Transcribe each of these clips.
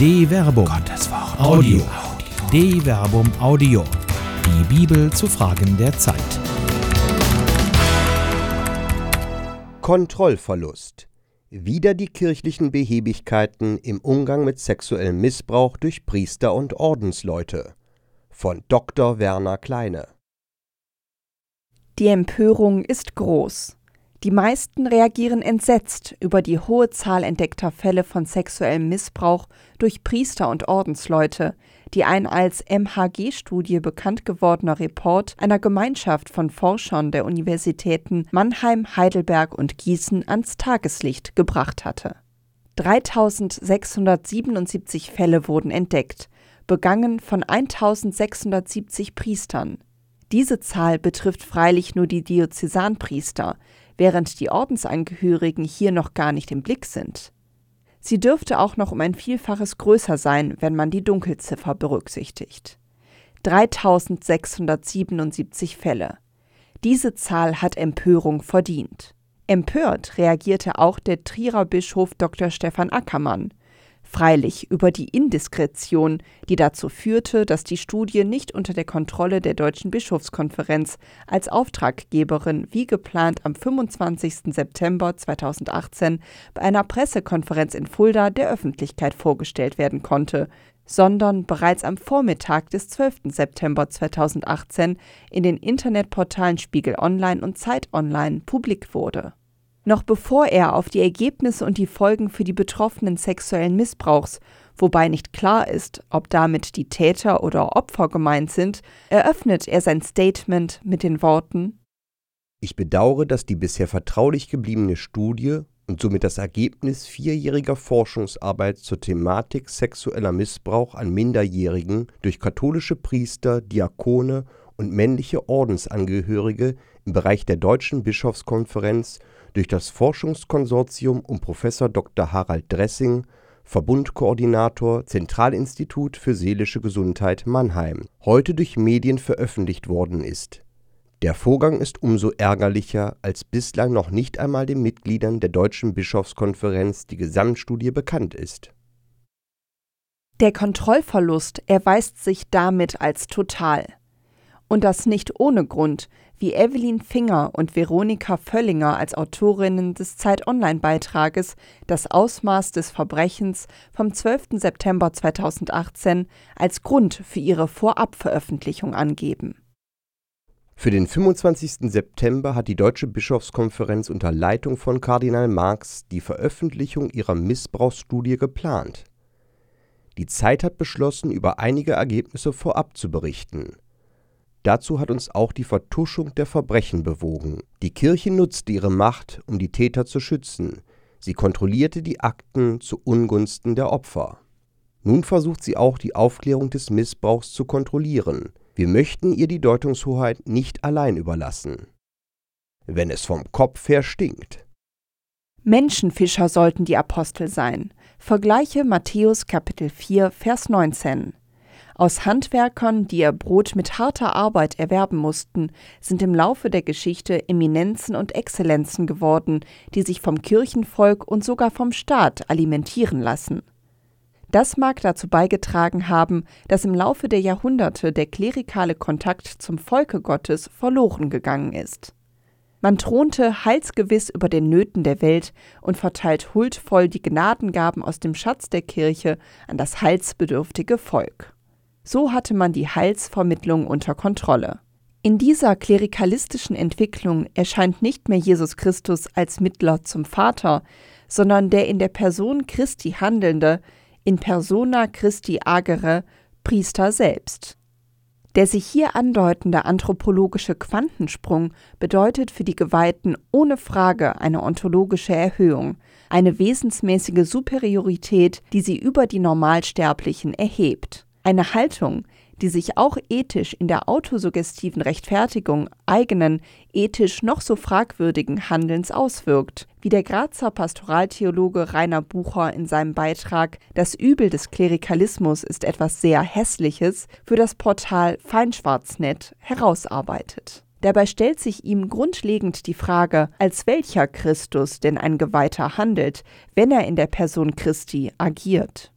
De Verbum. Gottes Wort. Audio. De Verbum Audio. Die Bibel zu Fragen der Zeit. Kontrollverlust. Wieder die kirchlichen Behebigkeiten im Umgang mit sexuellem Missbrauch durch Priester und Ordensleute. Von Dr. Werner Kleine. Die Empörung ist groß. Die meisten reagieren entsetzt über die hohe Zahl entdeckter Fälle von sexuellem Missbrauch durch Priester und Ordensleute, die ein als MHG-Studie bekannt gewordener Report einer Gemeinschaft von Forschern der Universitäten Mannheim, Heidelberg und Gießen ans Tageslicht gebracht hatte. 3677 Fälle wurden entdeckt, begangen von 1670 Priestern. Diese Zahl betrifft freilich nur die Diözesanpriester, während die Ordensangehörigen hier noch gar nicht im Blick sind. Sie dürfte auch noch um ein Vielfaches größer sein, wenn man die Dunkelziffer berücksichtigt. 3677 Fälle. Diese Zahl hat Empörung verdient. Empört reagierte auch der Trierer Bischof Dr. Stefan Ackermann, freilich über die Indiskretion, die dazu führte, dass die Studie nicht unter der Kontrolle der Deutschen Bischofskonferenz als Auftraggeberin wie geplant am 25. September 2018 bei einer Pressekonferenz in Fulda der Öffentlichkeit vorgestellt werden konnte, sondern bereits am Vormittag des 12. September 2018 in den Internetportalen Spiegel Online und Zeit Online publik wurde noch bevor er auf die Ergebnisse und die Folgen für die Betroffenen sexuellen Missbrauchs, wobei nicht klar ist, ob damit die Täter oder Opfer gemeint sind, eröffnet er sein Statement mit den Worten Ich bedauere, dass die bisher vertraulich gebliebene Studie und somit das Ergebnis vierjähriger Forschungsarbeit zur Thematik sexueller Missbrauch an Minderjährigen durch katholische Priester, Diakone und männliche Ordensangehörige im Bereich der Deutschen Bischofskonferenz durch das Forschungskonsortium um Professor Dr. Harald Dressing, Verbundkoordinator Zentralinstitut für seelische Gesundheit Mannheim, heute durch Medien veröffentlicht worden ist. Der Vorgang ist umso ärgerlicher, als bislang noch nicht einmal den Mitgliedern der Deutschen Bischofskonferenz die Gesamtstudie bekannt ist. Der Kontrollverlust erweist sich damit als total. Und das nicht ohne Grund, wie Evelyn Finger und Veronika Völlinger als Autorinnen des Zeit-Online-Beitrages Das Ausmaß des Verbrechens vom 12. September 2018 als Grund für ihre Vorabveröffentlichung angeben. Für den 25. September hat die Deutsche Bischofskonferenz unter Leitung von Kardinal Marx die Veröffentlichung ihrer Missbrauchsstudie geplant. Die Zeit hat beschlossen, über einige Ergebnisse vorab zu berichten Dazu hat uns auch die Vertuschung der Verbrechen bewogen. Die Kirche nutzte ihre Macht, um die Täter zu schützen. Sie kontrollierte die Akten zu Ungunsten der Opfer. Nun versucht sie auch, die Aufklärung des Missbrauchs zu kontrollieren. Wir möchten ihr die Deutungshoheit nicht allein überlassen. Wenn es vom Kopf her stinkt. Menschenfischer sollten die Apostel sein. Vergleiche Matthäus Kapitel 4, Vers 19. Aus Handwerkern, die ihr Brot mit harter Arbeit erwerben mussten, sind im Laufe der Geschichte Eminenzen und Exzellenzen geworden, die sich vom Kirchenvolk und sogar vom Staat alimentieren lassen. Das mag dazu beigetragen haben, dass im Laufe der Jahrhunderte der klerikale Kontakt zum Volke Gottes verloren gegangen ist. Man thronte heilsgewiss über den Nöten der Welt und verteilt huldvoll die Gnadengaben aus dem Schatz der Kirche an das heilsbedürftige Volk. So hatte man die Heilsvermittlung unter Kontrolle. In dieser klerikalistischen Entwicklung erscheint nicht mehr Jesus Christus als Mittler zum Vater, sondern der in der Person Christi handelnde, in persona Christi agere, Priester selbst. Der sich hier andeutende anthropologische Quantensprung bedeutet für die Geweihten ohne Frage eine ontologische Erhöhung, eine wesensmäßige Superiorität, die sie über die Normalsterblichen erhebt. Eine Haltung, die sich auch ethisch in der autosuggestiven Rechtfertigung eigenen, ethisch noch so fragwürdigen Handelns auswirkt, wie der Grazer Pastoraltheologe Rainer Bucher in seinem Beitrag Das Übel des Klerikalismus ist etwas sehr Hässliches für das Portal Feinschwarznet herausarbeitet. Dabei stellt sich ihm grundlegend die Frage, als welcher Christus denn ein Geweihter handelt, wenn er in der Person Christi agiert.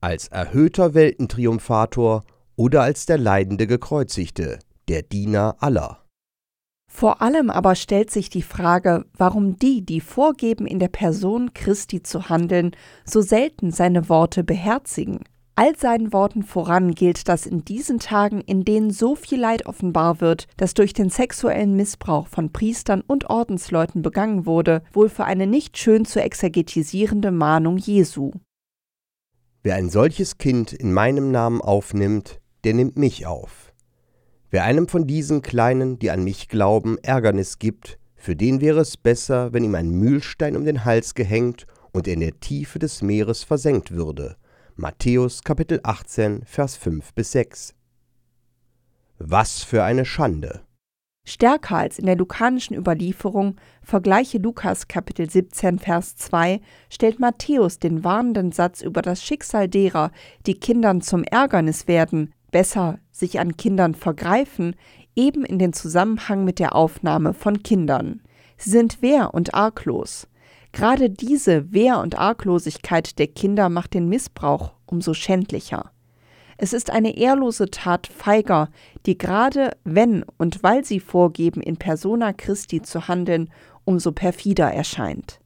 Als erhöhter Weltentriumphator oder als der leidende Gekreuzigte, der Diener aller. Vor allem aber stellt sich die Frage, warum die, die vorgeben, in der Person Christi zu handeln, so selten seine Worte beherzigen. All seinen Worten voran gilt das in diesen Tagen, in denen so viel Leid offenbar wird, das durch den sexuellen Missbrauch von Priestern und Ordensleuten begangen wurde, wohl für eine nicht schön zu exegetisierende Mahnung Jesu. Wer ein solches Kind in meinem Namen aufnimmt, der nimmt mich auf. Wer einem von diesen Kleinen, die an mich glauben, Ärgernis gibt, für den wäre es besser, wenn ihm ein Mühlstein um den Hals gehängt und er in der Tiefe des Meeres versenkt würde Matthäus Kapitel 18, Vers 5 bis 6. Was für eine Schande! Stärker als in der lukanischen Überlieferung, vergleiche Lukas Kapitel 17, Vers 2, stellt Matthäus den warnenden Satz über das Schicksal derer, die Kindern zum Ärgernis werden, besser sich an Kindern vergreifen, eben in den Zusammenhang mit der Aufnahme von Kindern. Sie sind wehr und arglos. Gerade diese Wehr- und Arglosigkeit der Kinder macht den Missbrauch umso schändlicher. Es ist eine ehrlose Tat feiger, die gerade wenn und weil sie vorgeben, in persona Christi zu handeln, umso perfider erscheint.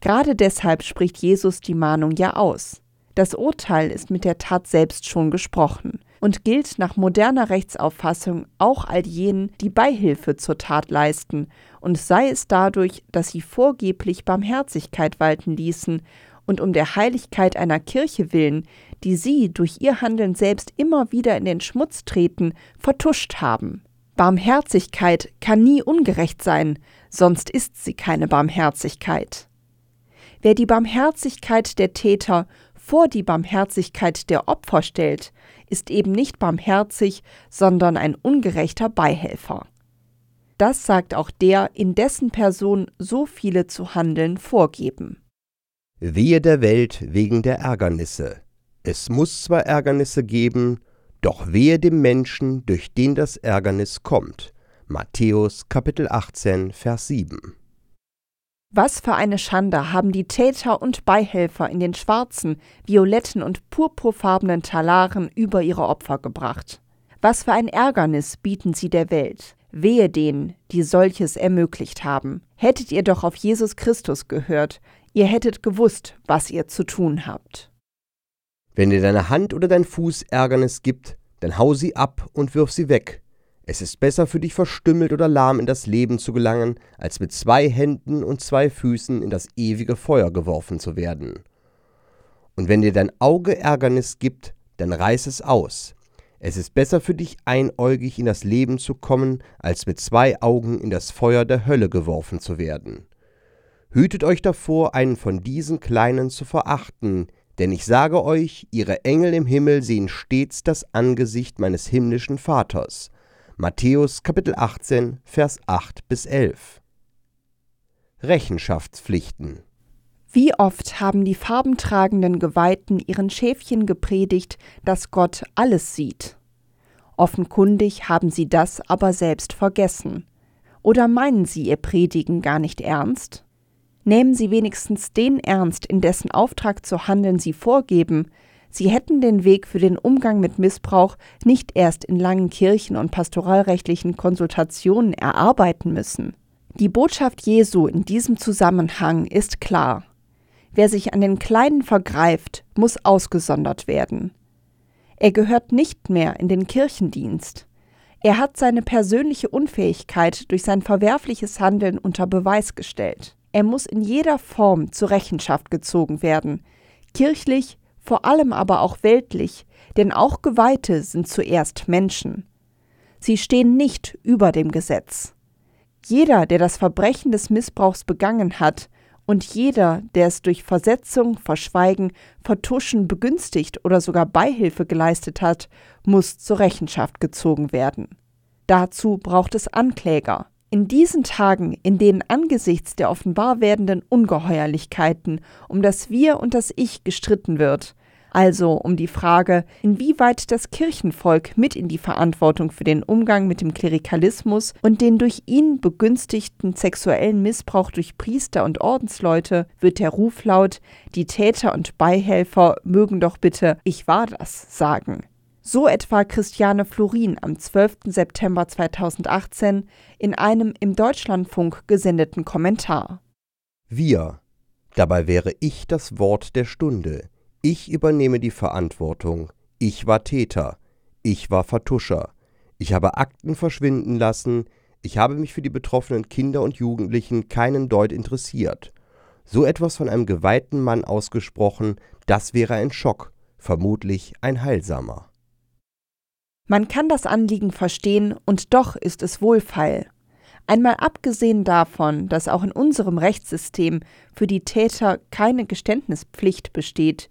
Gerade deshalb spricht Jesus die Mahnung ja aus. Das Urteil ist mit der Tat selbst schon gesprochen und gilt nach moderner Rechtsauffassung auch all jenen, die Beihilfe zur Tat leisten, und sei es dadurch, dass sie vorgeblich Barmherzigkeit walten ließen und um der Heiligkeit einer Kirche willen, die sie durch ihr Handeln selbst immer wieder in den Schmutz treten, vertuscht haben. Barmherzigkeit kann nie ungerecht sein, sonst ist sie keine Barmherzigkeit. Wer die Barmherzigkeit der Täter vor die Barmherzigkeit der Opfer stellt, ist eben nicht barmherzig, sondern ein ungerechter Beihelfer. Das sagt auch der, in dessen Person so viele zu handeln vorgeben. Wehe der Welt wegen der Ärgernisse. Es muss zwar Ärgernisse geben, doch wehe dem Menschen, durch den das Ärgernis kommt. Matthäus Kapitel 18, Vers 7. Was für eine Schande haben die Täter und Beihelfer in den schwarzen, violetten und purpurfarbenen Talaren über ihre Opfer gebracht. Was für ein Ärgernis bieten sie der Welt. Wehe denen, die solches ermöglicht haben. Hättet ihr doch auf Jesus Christus gehört, ihr hättet gewusst, was ihr zu tun habt. Wenn dir deine Hand oder dein Fuß Ärgernis gibt, dann hau sie ab und wirf sie weg, es ist besser für dich verstümmelt oder lahm in das Leben zu gelangen, als mit zwei Händen und zwei Füßen in das ewige Feuer geworfen zu werden. Und wenn dir dein Auge Ärgernis gibt, dann reiß es aus. Es ist besser für dich einäugig in das Leben zu kommen, als mit zwei Augen in das Feuer der Hölle geworfen zu werden. Hütet euch davor, einen von diesen Kleinen zu verachten, denn ich sage euch, ihre Engel im Himmel sehen stets das Angesicht meines himmlischen Vaters. Matthäus Kapitel 18, Vers 8 bis 11. Rechenschaftspflichten. Wie oft haben die farbentragenden Geweihten ihren Schäfchen gepredigt, dass Gott alles sieht. Offenkundig haben sie das aber selbst vergessen. Oder meinen sie ihr Predigen gar nicht ernst? Nehmen sie wenigstens den ernst, in dessen Auftrag zu handeln sie vorgeben, Sie hätten den Weg für den Umgang mit Missbrauch nicht erst in langen Kirchen und pastoralrechtlichen Konsultationen erarbeiten müssen. Die Botschaft Jesu in diesem Zusammenhang ist klar. Wer sich an den Kleinen vergreift, muss ausgesondert werden. Er gehört nicht mehr in den Kirchendienst. Er hat seine persönliche Unfähigkeit durch sein verwerfliches Handeln unter Beweis gestellt. Er muss in jeder Form zur Rechenschaft gezogen werden, kirchlich, vor allem aber auch weltlich, denn auch Geweihte sind zuerst Menschen. Sie stehen nicht über dem Gesetz. Jeder, der das Verbrechen des Missbrauchs begangen hat, und jeder, der es durch Versetzung, Verschweigen, Vertuschen begünstigt oder sogar Beihilfe geleistet hat, muss zur Rechenschaft gezogen werden. Dazu braucht es Ankläger. In diesen Tagen, in denen angesichts der offenbar werdenden Ungeheuerlichkeiten um das Wir und das Ich gestritten wird, also um die Frage, inwieweit das Kirchenvolk mit in die Verantwortung für den Umgang mit dem Klerikalismus und den durch ihn begünstigten sexuellen Missbrauch durch Priester und Ordensleute, wird der Ruf laut, die Täter und Beihelfer mögen doch bitte Ich war das sagen. So etwa Christiane Florin am 12. September 2018 in einem im Deutschlandfunk gesendeten Kommentar. Wir. Dabei wäre ich das Wort der Stunde. Ich übernehme die Verantwortung. Ich war Täter. Ich war Vertuscher. Ich habe Akten verschwinden lassen. Ich habe mich für die betroffenen Kinder und Jugendlichen keinen Deut interessiert. So etwas von einem geweihten Mann ausgesprochen, das wäre ein Schock, vermutlich ein heilsamer. Man kann das Anliegen verstehen, und doch ist es wohlfeil. Einmal abgesehen davon, dass auch in unserem Rechtssystem für die Täter keine Geständnispflicht besteht,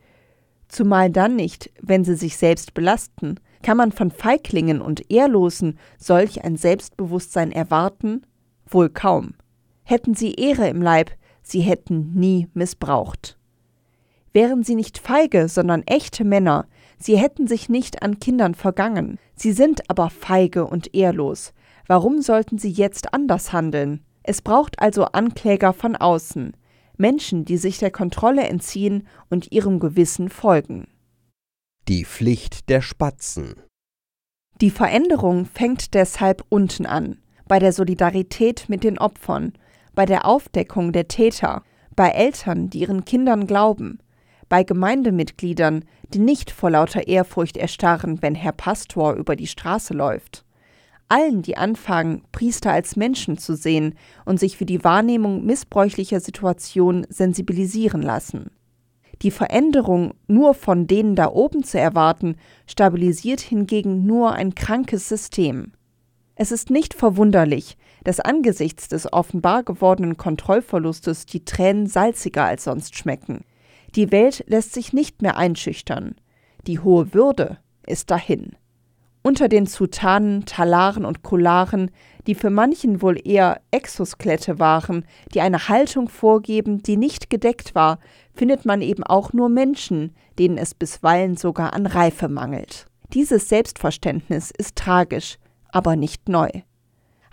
zumal dann nicht, wenn sie sich selbst belasten, kann man von Feiglingen und Ehrlosen solch ein Selbstbewusstsein erwarten? Wohl kaum. Hätten sie Ehre im Leib, sie hätten nie missbraucht. Wären sie nicht feige, sondern echte Männer, sie hätten sich nicht an Kindern vergangen, sie sind aber feige und ehrlos. Warum sollten sie jetzt anders handeln? Es braucht also Ankläger von außen, Menschen, die sich der Kontrolle entziehen und ihrem Gewissen folgen. Die Pflicht der Spatzen. Die Veränderung fängt deshalb unten an, bei der Solidarität mit den Opfern, bei der Aufdeckung der Täter, bei Eltern, die ihren Kindern glauben, bei Gemeindemitgliedern, die nicht vor lauter Ehrfurcht erstarren, wenn Herr Pastor über die Straße läuft allen, die anfangen, Priester als Menschen zu sehen und sich für die Wahrnehmung missbräuchlicher Situationen sensibilisieren lassen. Die Veränderung nur von denen da oben zu erwarten, stabilisiert hingegen nur ein krankes System. Es ist nicht verwunderlich, dass angesichts des offenbar gewordenen Kontrollverlustes die Tränen salziger als sonst schmecken. Die Welt lässt sich nicht mehr einschüchtern. Die hohe Würde ist dahin. Unter den Zutanen, Talaren und Kolaren, die für manchen wohl eher Exoskelette waren, die eine Haltung vorgeben, die nicht gedeckt war, findet man eben auch nur Menschen, denen es bisweilen sogar an Reife mangelt. Dieses Selbstverständnis ist tragisch, aber nicht neu.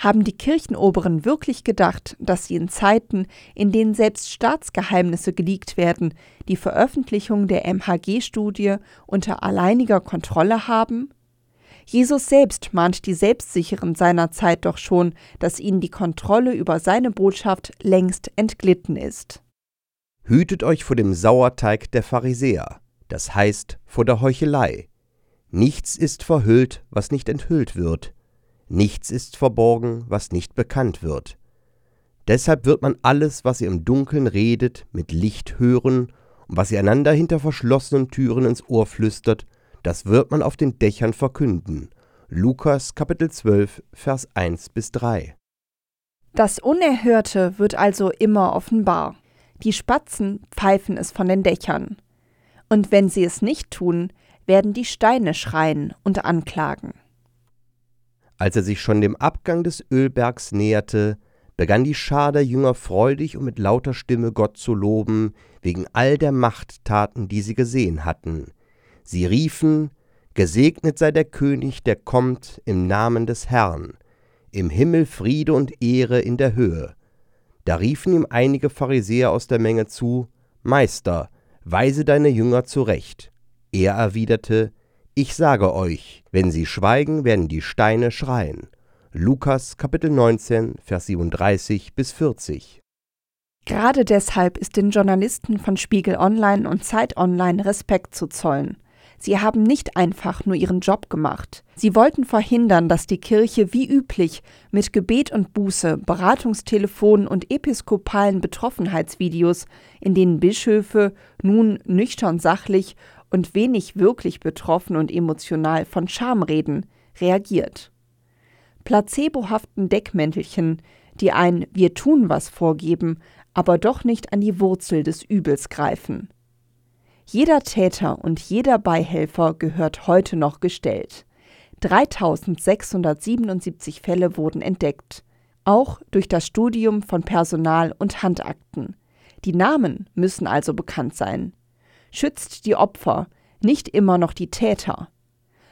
Haben die Kirchenoberen wirklich gedacht, dass sie in Zeiten, in denen selbst Staatsgeheimnisse geleakt werden, die Veröffentlichung der MHG-Studie unter alleiniger Kontrolle haben? Jesus selbst mahnt die Selbstsicheren seiner Zeit doch schon, dass ihnen die Kontrolle über seine Botschaft längst entglitten ist. Hütet euch vor dem Sauerteig der Pharisäer, das heißt vor der Heuchelei. Nichts ist verhüllt, was nicht enthüllt wird, nichts ist verborgen, was nicht bekannt wird. Deshalb wird man alles, was ihr im Dunkeln redet, mit Licht hören, und was ihr einander hinter verschlossenen Türen ins Ohr flüstert, das wird man auf den Dächern verkünden. Lukas Kapitel 12, Vers 1 bis 3. Das Unerhörte wird also immer offenbar. Die Spatzen pfeifen es von den Dächern. Und wenn sie es nicht tun, werden die Steine schreien und anklagen. Als er sich schon dem Abgang des Ölbergs näherte, begann die Schar der Jünger freudig und mit lauter Stimme Gott zu loben, wegen all der Machttaten, die sie gesehen hatten, Sie riefen, Gesegnet sei der König, der kommt im Namen des Herrn, im Himmel Friede und Ehre in der Höhe. Da riefen ihm einige Pharisäer aus der Menge zu, Meister, weise deine Jünger zurecht. Er erwiderte, Ich sage euch, wenn sie schweigen, werden die Steine schreien. Lukas Kapitel 19, Vers 37 bis 40. Gerade deshalb ist den Journalisten von Spiegel Online und Zeit Online Respekt zu zollen. Sie haben nicht einfach nur ihren Job gemacht. Sie wollten verhindern, dass die Kirche wie üblich mit Gebet und Buße, Beratungstelefonen und episkopalen Betroffenheitsvideos, in denen Bischöfe nun nüchtern sachlich und wenig wirklich betroffen und emotional von Scham reden, reagiert. Placebohaften Deckmäntelchen, die ein Wir tun was vorgeben, aber doch nicht an die Wurzel des Übels greifen. Jeder Täter und jeder Beihelfer gehört heute noch gestellt. 3677 Fälle wurden entdeckt, auch durch das Studium von Personal- und Handakten. Die Namen müssen also bekannt sein. Schützt die Opfer, nicht immer noch die Täter.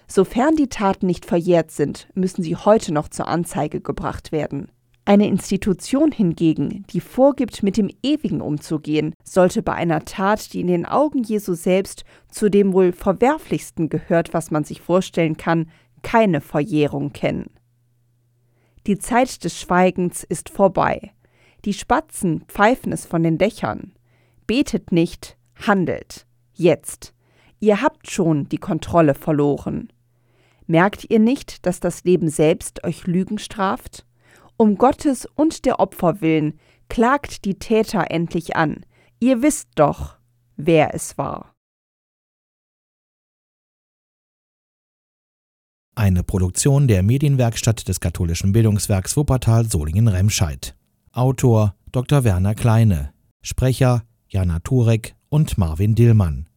Sofern die Taten nicht verjährt sind, müssen sie heute noch zur Anzeige gebracht werden. Eine Institution hingegen, die vorgibt, mit dem Ewigen umzugehen, sollte bei einer Tat, die in den Augen Jesu selbst zu dem wohl verwerflichsten gehört, was man sich vorstellen kann, keine Verjährung kennen. Die Zeit des Schweigens ist vorbei. Die Spatzen pfeifen es von den Dächern. Betet nicht, handelt. Jetzt. Ihr habt schon die Kontrolle verloren. Merkt ihr nicht, dass das Leben selbst euch Lügen straft? Um Gottes und der Opfer willen, klagt die Täter endlich an. Ihr wisst doch, wer es war. Eine Produktion der Medienwerkstatt des katholischen Bildungswerks Wuppertal Solingen-Remscheid. Autor Dr. Werner Kleine. Sprecher Jana Turek und Marvin Dillmann.